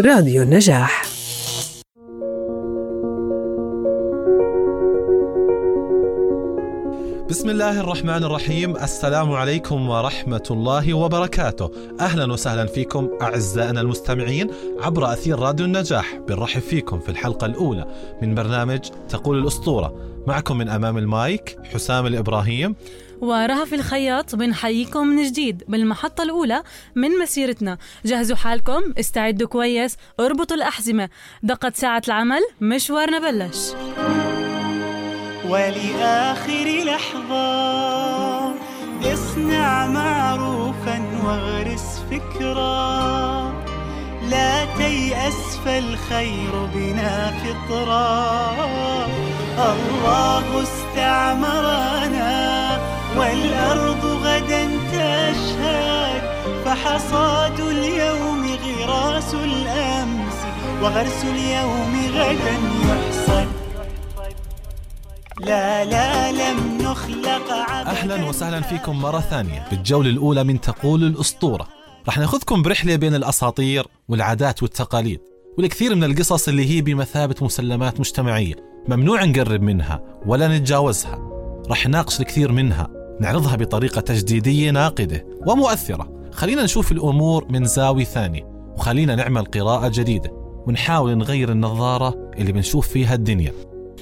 راديو النجاح. بسم الله الرحمن الرحيم. السلام عليكم ورحمة الله وبركاته. أهلا وسهلا فيكم أعزائنا المستمعين عبر أثير راديو النجاح. بنرحب فيكم في الحلقة الأولى من برنامج تقول الأسطورة. معكم من أمام المايك حسام الإبراهيم. ورهف الخياط بنحييكم من جديد بالمحطة الأولى من مسيرتنا. جهزوا حالكم استعدوا كويس اربطوا الأحزمة. دقت ساعة العمل مشوارنا بلش ولآخر لحظة اصنع معروفا واغرس فكرا لا تيأس فالخير بنا فطرا الله استعمرنا والأرض غدا تشهد فحصاد اليوم غراس الأمس وغرس اليوم غدا يحصد. لا لا لم نخلق عبثا أهلا وسهلا فيكم مرة ثانية. بالجولة الأولى من تقول الأسطورة. رح ناخذكم برحلة بين الأساطير والعادات والتقاليد والكثير من القصص اللي هي بمثابة مسلمات مجتمعية ممنوع نقرب منها ولا نتجاوزها. رح نناقش الكثير منها. نعرضها بطريقة تجديدية ناقدة ومؤثرة. خلينا نشوف الأمور من زاوية ثانية وخلينا نعمل قراءة جديدة ونحاول نغير النظارة اللي بنشوف فيها الدنيا.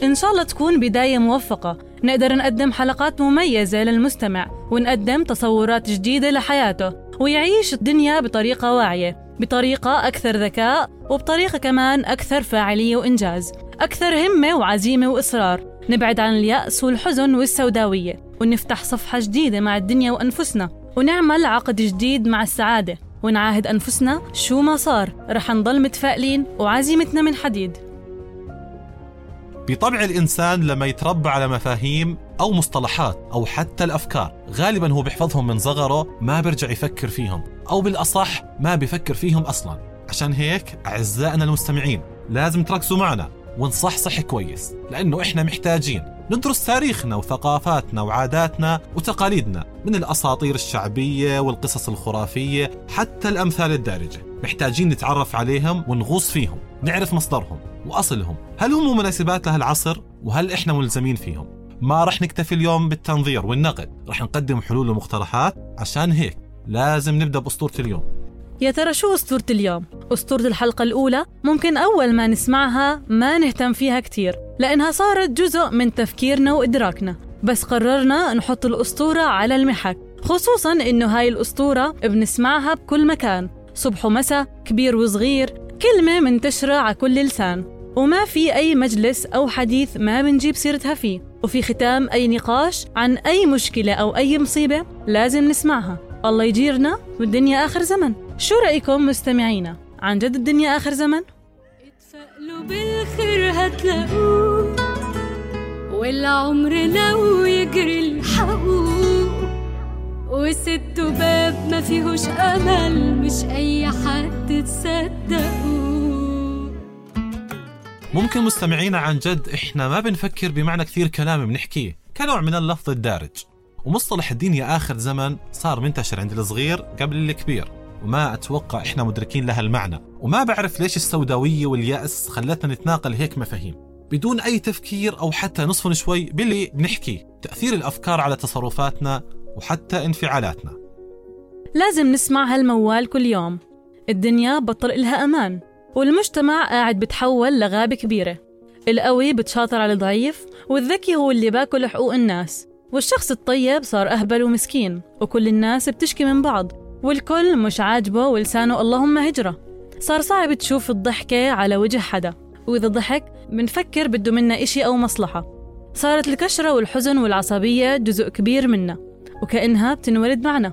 إن شاء الله تكون بداية موفقة. نقدر نقدم حلقات مميزة للمستمع ونقدم تصورات جديدة لحياته ويعيش الدنيا بطريقة واعية بطريقة أكثر ذكاء وبطريقة كمان أكثر فاعلية وإنجاز. أكثر همة وعزيمة وإصرار. نبعد عن اليأس والحزن والسوداوية. ونفتح صفحة جديدة مع الدنيا وأنفسنا ونعمل عقد جديد مع السعادة. ونعاهد أنفسنا شو ما صار رح نضل متفائلين وعزيمتنا من حديد. بطبع الإنسان لما يتربى على مفاهيم أو مصطلحات أو حتى الأفكار غالبا هو بيحفظهم من صغره ما بيرجع يفكر فيهم أو بالأصح ما بيفكر فيهم أصلا. عشان هيك أعزائنا المستمعين لازم تركزوا معنا. ونصحصح كويس لأنه إحنا محتاجين ندرس تاريخنا وثقافاتنا وعاداتنا وتقاليدنا من الأساطير الشعبية والقصص الخرافية حتى الأمثال الدارجة. محتاجين نتعرف عليهم ونغوص فيهم نعرف مصدرهم وأصلهم. هل هم مناسبات لهالعصر؟ وهل إحنا ملزمين فيهم؟ ما رح نكتفي اليوم بالتنظير والنقد. رح نقدم حلول ومقترحات عشان هيك لازم نبدأ بأسطورة اليوم. يا ترى شو أسطورة اليوم؟ أسطورة الحلقة الأولى ممكن أول ما نسمعها ما نهتم فيها كتير لأنها صارت جزء من تفكيرنا وإدراكنا بس قررنا نحط الأسطورة على المحك خصوصا إنه هاي الأسطورة بنسمعها بكل مكان صبح ومساء كبير وصغير كلمة منتشرة على كل لسان وما في أي مجلس أو حديث ما بنجيب سيرتها فيه وفي ختام أي نقاش عن أي مشكلة أو أي مصيبة لازم نسمعها الله يجيرنا والدنيا آخر زمن شو رأيكم مستمعينا؟ عن جد الدنيا آخر زمن؟ اتفائلوا بالخير هتلاقوه والعمر لو يجري الحقوه وست باب ما فيهوش أمل مش أي حد تصدقوه ممكن مستمعينا عن جد إحنا ما بنفكر بمعنى كثير كلام بنحكيه كنوع من اللفظ الدارج ومصطلح الدنيا آخر زمن صار منتشر عند الصغير قبل الكبير وما أتوقع إحنا مدركين لها المعنى. وما بعرف ليش السوداوية واليأس خلتنا نتناقل هيك مفاهيم. بدون أي تفكير أو حتى نصفن شوي باللي بنحكيه تأثير الأفكار على تصرفاتنا وحتى انفعالاتنا. لازم نسمع هالموال كل يوم. الدنيا بطل إلها أمان والمجتمع قاعد بتحول لغابة كبيرة. القوي بتشاطر على الضعيف والذكي هو اللي باكل حقوق الناس. والشخص الطيب صار أهبل ومسكين وكل الناس بتشكي من بعض والكل مش عاجبه ولسانه اللهم هجرة. صار صعب تشوف الضحكة على وجه حدا وإذا ضحك بنفكر بده منا إشي أو مصلحة. صارت الكشرة والحزن والعصبية جزء كبير منا وكأنها بتنولد معنا.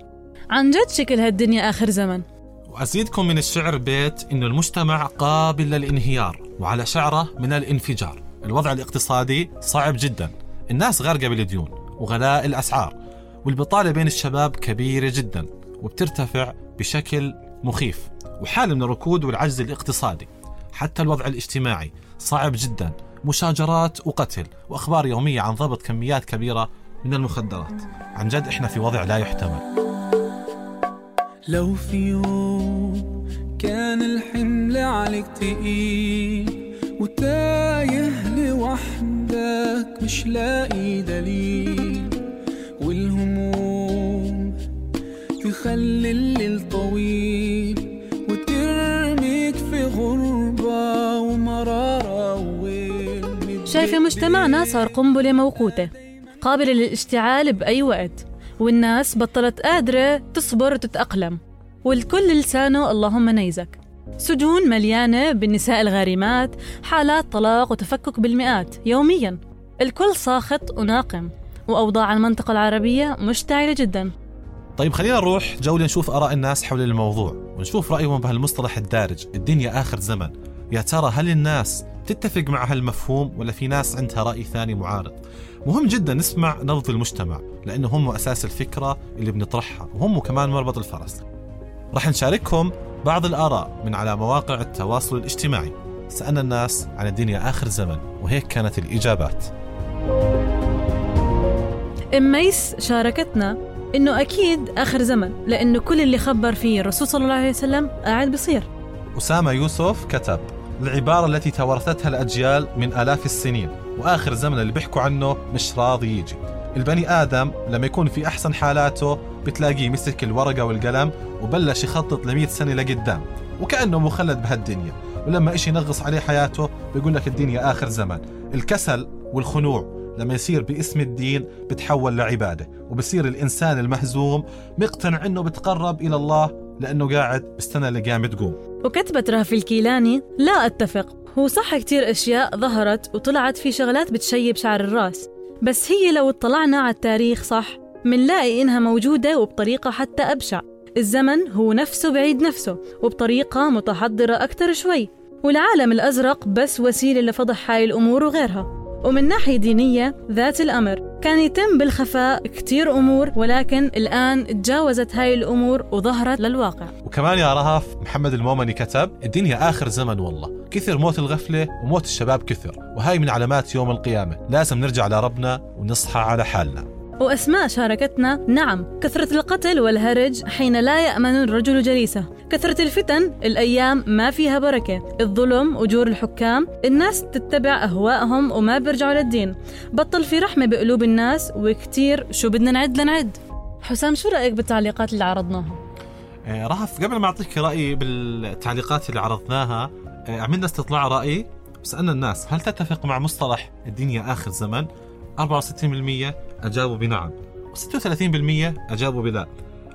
عن جد شكل هالدنيا آخر زمن. وأزيدكم من الشعر بيت إنه المجتمع قابل للانهيار وعلى شعره من الانفجار. الوضع الاقتصادي صعب جدا. الناس غارقة بالديون. وغلاء الأسعار والبطالة بين الشباب كبيرة جدا وبترتفع بشكل مخيف. وحالة من الركود والعجز الاقتصادي حتى الوضع الاجتماعي صعب جدا مشاجرات وقتل وأخبار يومية عن ضبط كميات كبيرة من المخدرات. عن جد إحنا في وضع لا يحتمل. لو في يوم كان الحمل عليك تقيل وتايه لوحدك مش لاقي دليل. تخلي الليل طويل وترميك في غربة ومرارة ويل شايفة مجتمعنا صار قنبلة موقوتة قابلة للاشتعال بأي وقت والناس بطلت قادرة تصبر وتتأقلم. والكل لسانه اللهم نيزك. سجون مليانة بالنساء الغارمات حالات طلاق وتفكك بالمئات يوميا. الكل ساخط وناقم وأوضاع المنطقة العربية مشتعلة جدا. طيب خلينا نروح جولة نشوف آراء الناس حول الموضوع ونشوف رأيهم بهالمصطلح الدارج الدنيا آخر زمن. يا ترى هل الناس تتفق مع هالمفهوم ولا في ناس عندها رأي ثاني معارض؟ مهم جدا نسمع نبض المجتمع لأنه هم أساس الفكرة اللي بنطرحها وهم كمان مربط الفرس. رح نشارككم بعض الآراء من على مواقع التواصل الاجتماعي. سألنا الناس عن الدنيا آخر زمن وهيك كانت الإجابات. أم ميس شاركتنا إنه أكيد آخر زمن لأنه كل اللي خبر فيه الرسول صلى الله عليه وسلم قاعد بصير أسامة يوسف كتب العبارة التي توارثتها الأجيال من آلاف السنين وآخر زمن اللي بيحكوا عنه مش راضي يجي. البني آدم لما يكون في أحسن حالاته بتلاقيه مسك الورقة والقلم وبلش يخطط ل سنة لقدام وكأنه مخلد بهالدنيا. ولما إشي ينغص عليه حياته بيقول لك الدنيا آخر زمن. الكسل والخنوع. لما يصير باسم الدين بتحول لعبادة وبصير الإنسان المهزوم مقتنع أنه بتقرب إلى الله لأنه قاعد بستنى لقيامة تقوم. وكتبت رافي الكيلاني لا أتفق هو صح كتير أشياء ظهرت وطلعت في شغلات بتشيب شعر الرأس بس هي لو اطلعنا على التاريخ صح منلاقي إنها موجودة وبطريقة حتى أبشع. الزمن هو نفسه بعيد نفسه وبطريقة متحضرة أكتر شوي والعالم الأزرق بس وسيلة لفضح هاي الأمور وغيرها. ومن ناحية دينية ذات الأمر. كان يتم بالخفاء كتير أمور ولكن الآن تجاوزت هاي الأمور وظهرت للواقع. وكمان يا رهف محمد المومني كتب الدنيا آخر زمن والله. كثر موت الغفلة وموت الشباب كثر. وهاي من علامات يوم القيامة. لازم نرجع لربنا ونصحى على حالنا. وأسماء شاركتنا نعم كثرة القتل والهرج حين لا يأمن الرجل جليسه. كثرة الفتن الأيام ما فيها بركة. الظلم أجور الحكام. الناس تتبع أهوائهم وما بيرجعوا للدين. بطل في رحمة بقلوب الناس وكتير شو بدنا نعد لنعد. حسام شو رأيك بالتعليقات اللي عرضناها؟ آه، رهف قبل ما أعطيك رأيي بالتعليقات اللي عرضناها آه، عملنا استطلاع رأي سألنا الناس هل تتفق مع مصطلح الدنيا آخر زمن؟ 64% أجابوا بنعم. و36% أجابوا بلا.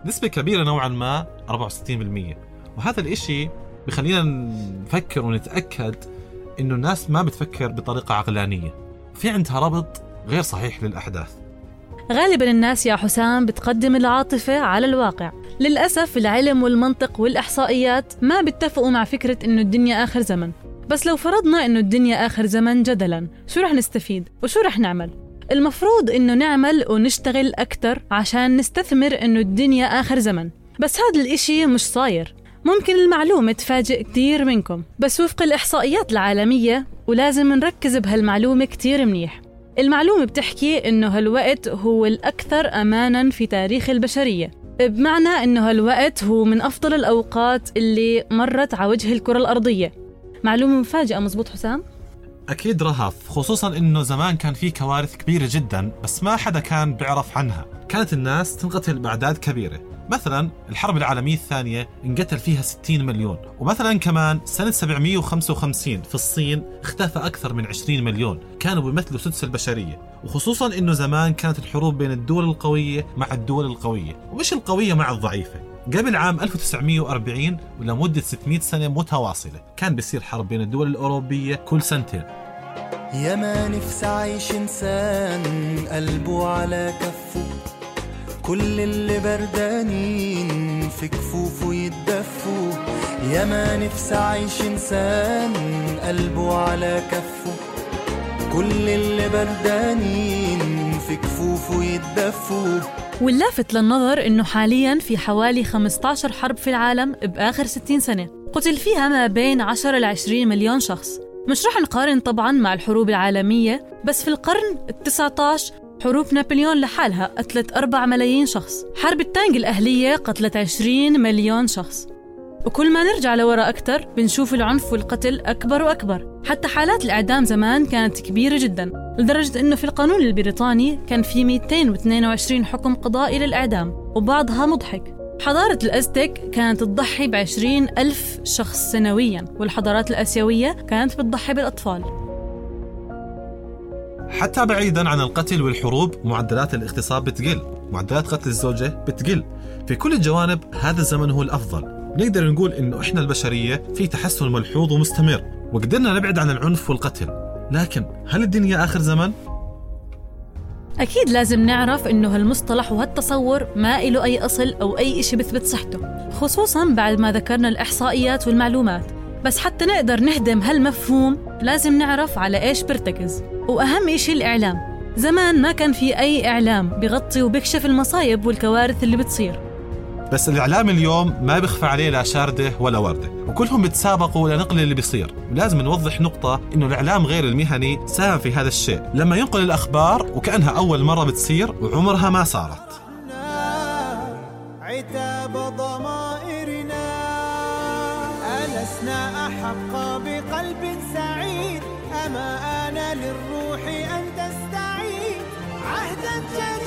نسبة كبيرة نوعا ما 64% وهذا الإشي بخلينا نفكر ونتأكد إنه الناس ما بتفكر بطريقة عقلانية. في عندها ربط غير صحيح للأحداث. غالبا الناس يا حسام بتقدم العاطفة على الواقع. للأسف العلم والمنطق والإحصائيات ما بيتفقوا مع فكرة إنه الدنيا آخر زمن. بس لو فرضنا إنه الدنيا آخر زمن جدلا شو رح نستفيد؟ وشو رح نعمل؟ المفروض إنه نعمل ونشتغل أكتر عشان نستثمر إنه الدنيا آخر زمن. بس هذا الإشي مش صاير. ممكن المعلومة تفاجئ كتير منكم بس وفق الإحصائيات العالمية ولازم نركز بهالمعلومة كتير منيح. المعلومة بتحكي إنه هالوقت هو الأكثر أمانا في تاريخ البشرية. بمعنى إنه هالوقت هو من أفضل الأوقات اللي مرت على وجه الكرة الأرضية. معلومة مفاجئة مزبوط حسام؟ أكيد رهف خصوصا إنه زمان كان في كوارث كبيرة جدا بس ما حدا كان بيعرف عنها. كانت الناس تنقتل بأعداد كبيرة. مثلا الحرب العالمية الثانية انقتل فيها 60 مليون. ومثلا كمان سنة 755 في الصين اختفى أكثر من 20 مليون. كانوا بيمثلوا سدس البشرية. وخصوصا إنه زمان كانت الحروب بين الدول القوية مع الدول القوية. ومش القوية مع الضعيفة. قبل عام 1940 ولمدة 600 سنة متواصلة. كان بيصير حرب بين الدول الأوروبية كل سنتين. يا ما نفسي عايش إنسان قلبه على كفه. كل اللي بردانين في كفوفه يتدفوا. يا ما نفسي عايش إنسان قلبه على كفه. كل اللي بردانين في كفوفه يتدفوا. واللافت للنظر إنه حاليا في حوالي 15 حرب في العالم بآخر 60 سنة. قتل فيها ما بين 10 ل 20 مليون شخص. مش رح نقارن طبعا مع الحروب العالمية بس في القرن ال19 حروب نابليون لحالها قتلت 4 ملايين شخص. حرب التانج الأهلية قتلت 20 مليون شخص. وكل ما نرجع لورا أكتر بنشوف العنف والقتل أكبر وأكبر. حتى حالات الإعدام زمان كانت كبيرة جدا. لدرجة أنه في القانون البريطاني كان في 222 حكم قضائي للإعدام وبعضها مضحك. حضارة الأزتك كانت تضحي بعشرين ألف شخص سنويا والحضارات الآسيوية كانت بتضحي بالأطفال. حتى بعيدا عن القتل والحروب معدلات الاغتصاب بتقل معدلات قتل الزوجة بتقل. في كل الجوانب هذا الزمن هو الأفضل. نقدر نقول إنه إحنا البشرية في تحسن ملحوظ ومستمر وقدرنا نبعد عن العنف والقتل. لكن هل الدنيا آخر زمن؟ أكيد لازم نعرف إنه هالمصطلح وهالتصور ما إله أي أصل أو أي إشي بثبت صحته خصوصا بعد ما ذكرنا الإحصائيات والمعلومات. بس حتى نقدر نهدم هالمفهوم لازم نعرف على إيش بيرتكز. وأهم إشي الإعلام. زمان ما كان في أي إعلام بغطي وبيكشف المصايب والكوارث اللي بتصير. بس الإعلام اليوم ما بيخفى عليه لا شاردة ولا وردة وكلهم بيتسابقوا لنقل اللي بيصير ولازم نوضح نقطة إنه الإعلام غير المهني ساهم في هذا الشيء. لما ينقل الأخبار وكأنها أول مرة بتصير وعمرها ما صارت. عتاب ضمائرنا ألسنا أحق بقلب سعيد أما آن للروح أن تستعيد عهدا جديد فما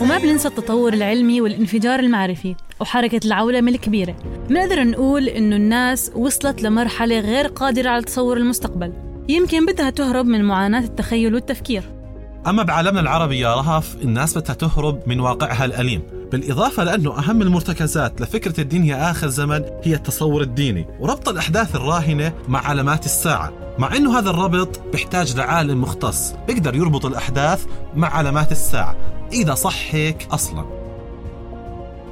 وما بننسى التطور العلمي والانفجار المعرفي وحركة العولمة الكبيرة. بنقدر نقول إنه الناس وصلت لمرحلة غير قادرة على تصور المستقبل. يمكن بدها تهرب من معاناة التخيل والتفكير. أما بعالمنا العربي يا رهف الناس بدها تهرب من واقعها الأليم. بالإضافة لأنه أهم المرتكزات لفكرة الدنيا آخر زمن هي التصور الديني وربط الأحداث الراهنة مع علامات الساعة. مع أنه هذا الربط بيحتاج لعالم مختص بيقدر يربط الأحداث مع علامات الساعة. إذا صح هيك أصلاً.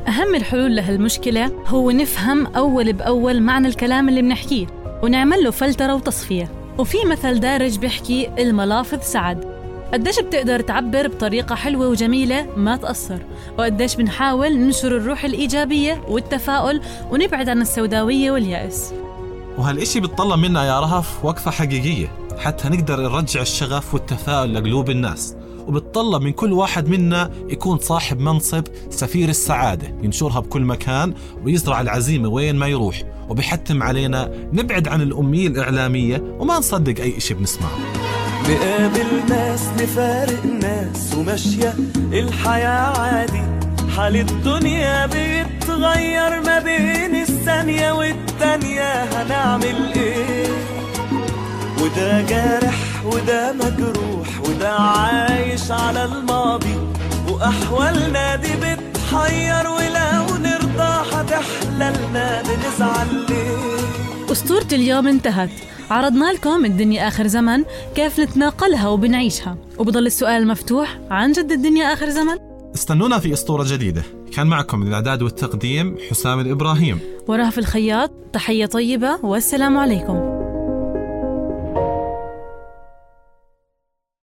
أهم الحلول لهالمشكلة هو نفهم أول بأول معنى الكلام اللي بنحكيه ونعمل له فلترة وتصفية. وفي مثل دارج بيحكي الملافظ سعد. قديش بتقدر تعبر بطريقة حلوة وجميلة ما تأثر وقديش بنحاول ننشر الروح الإيجابية والتفاؤل ونبعد عن السوداوية واليأس. وهالإشي بتطلب منا يا رهف وقفة حقيقية حتى نقدر نرجع الشغف والتفاؤل لقلوب الناس. وبتطلب من كل واحد منا يكون صاحب منصب سفير السعادة ينشرها بكل مكان ويزرع العزيمة وين ما يروح وبيحتم علينا نبعد عن الأمية الإعلامية وما نصدق أي إشي بنسمعه. نقابل ناس نفارق ناس وماشية الحياة عادي حال الدنيا بيتغير ما بين الثانية والتانية هنعمل إيه؟ وده جارح وده مجروح وده عايش على الماضي وأحوالنا دي بتحير ولو نرضى هتحللنا بنزعل ليه؟ أسطورة اليوم انتهت. عرضنا لكم الدنيا آخر زمن كيف نتناقلها وبنعيشها؟ وبضل السؤال مفتوح عن جد الدنيا آخر زمن؟ استنونا في أسطورة جديدة. كان معكم من الإعداد والتقديم حسام الإبراهيم. ورهف الخياط تحية طيبة والسلام عليكم.